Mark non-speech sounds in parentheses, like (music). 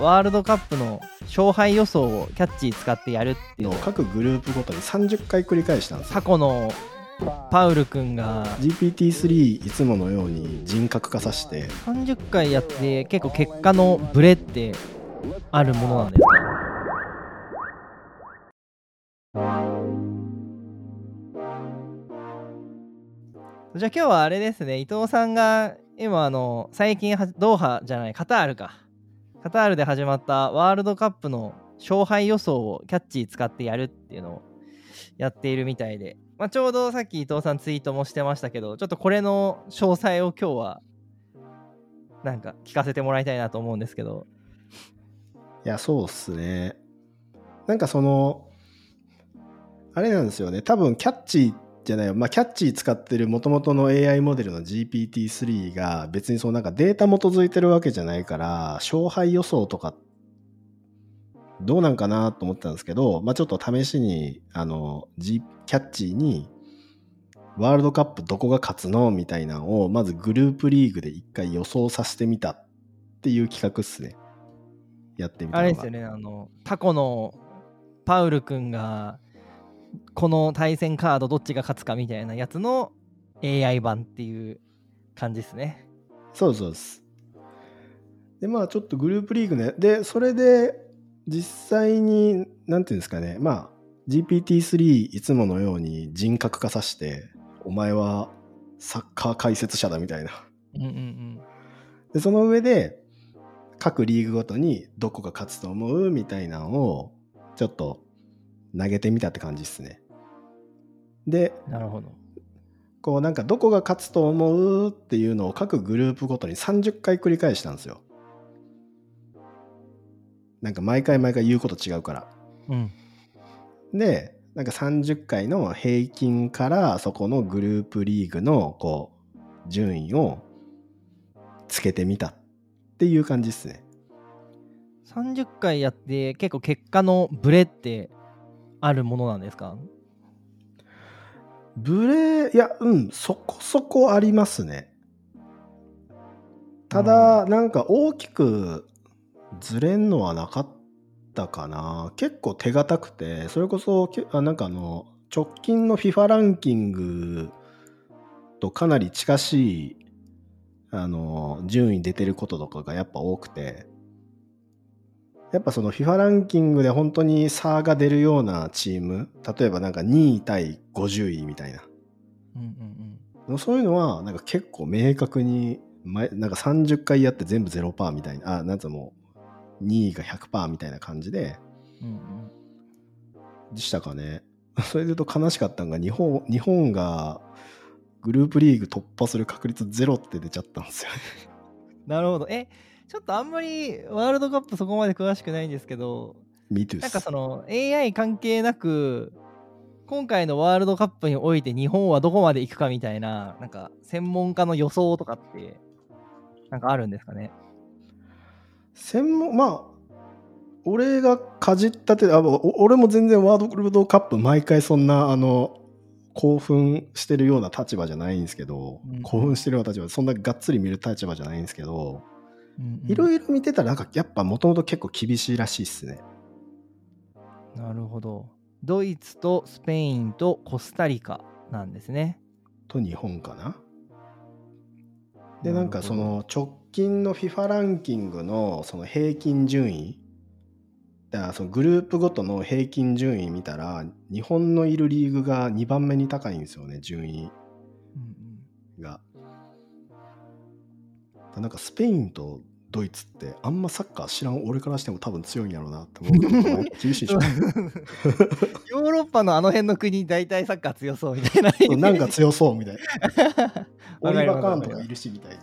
ワールドカップの勝敗予想をキャッチー使ってやるっていう。のを各グループごとに30回繰り返したんですよ。過去のパウル君が。GPT-3 いつものように人格化させて。30回やって結構結果のブレってあるものなんですか？じゃあ今日はあれですね。伊藤さんが今あの最近はドーハじゃないカタールかカタールで始まったワールドカップの勝敗予想をキャッチー使ってやるっていうのをやっているみたいで、まあ、ちょうどさっき伊藤さんツイートもしてましたけどちょっとこれの詳細を今日はなんか聞かせてもらいたいなと思うんですけど。いやそうっすね。なんかそのあれなんですよね。多分キャッチーじゃないよ。まあキャッチー使ってる元々の AI モデルの GPT-3 が別にそのなんかデータ基づいてるわけじゃないから勝敗予想とかどうなんかなと思ったんですけど、まあ、ちょっと試しにあの、G、キャッチーにワールドカップどこが勝つのみたいなのをまずグループリーグで一回予想させてみたっていう企画っすね。やってみたあれですよねあのタコのパウル君がこの対戦カードどっちが勝つかみたいなやつの AI 版っていう感じですね。そうそうです。でまあちょっとグループリーグねでそれで実際に何ていうんですかねまあ GPT-3 いつものように人格化させてお前はサッカー解説者だみたいな。うんうんうん、でその上で各リーグごとにどこが勝つと思うみたいなのをちょっと投げてみたって感じですね。で、なるほど。こうなんかどこが勝つと思うっていうのを各グループごとに30回繰り返したんですよ。なんか毎回毎回言うこと違うから。うん、で、なんか30回の平均からそこのグループリーグのこう順位をつけてみたっていう感じですね。30回やって結構結果のブレってあるものなんですか？ブレいやうんそこそこありますね。ただ、うん、なんか大きくずれんのはなかったかな。結構手堅くてそれこそあなんかあの直近の FIFA ランキングとかなり近しいあの順位出てることとかがやっぱ多くてやっぱその FIFA ランキングで本当に差が出るようなチーム例えばなんか2位対50位みたいな、うんうんうん、そういうのはなんか結構明確になんか30回やって全部0%みたいなあなんつうもう2位が100%みたいな感じで、うんうん、でしたかね。(laughs) それで言うと悲しかったのが日本日本がグループリーグ突破する確率ゼロって出ちゃったんですよなるほど。えちょっとあんまりワールドカップそこまで詳しくないんですけど、なんかその AI 関係なく、今回のワールドカップにおいて日本はどこまで行くかみたいな、なんか専門家の予想とかって、なんかあるんですかね？専門、まあ、俺がかじったてあ俺も全然ワールドカップ毎回そんなあの興奮してるような立場じゃないんですけど、うん、興奮してるような立場そんながっつり見る立場じゃないんですけどいろいろ見てたらなんかやっぱもともと結構厳しいらしいっすね。なるほど。ドイツとスペインとコスタリカなんですね。と日本かな。でなんかその直近の FIFA ランキングのその平均順位だからそのグループごとの平均順位見たら日本のいるリーグが2番目に高いんですよね順位が。なんかスペインとドイツってあんまサッカー知らん俺からしても多分強いんやろうなって思う厳しいし (laughs) ヨーロッパのあの辺の国大体サッカー強そうみたいな。なんか強そうみたいなオリバカーンとかいるしみたい。な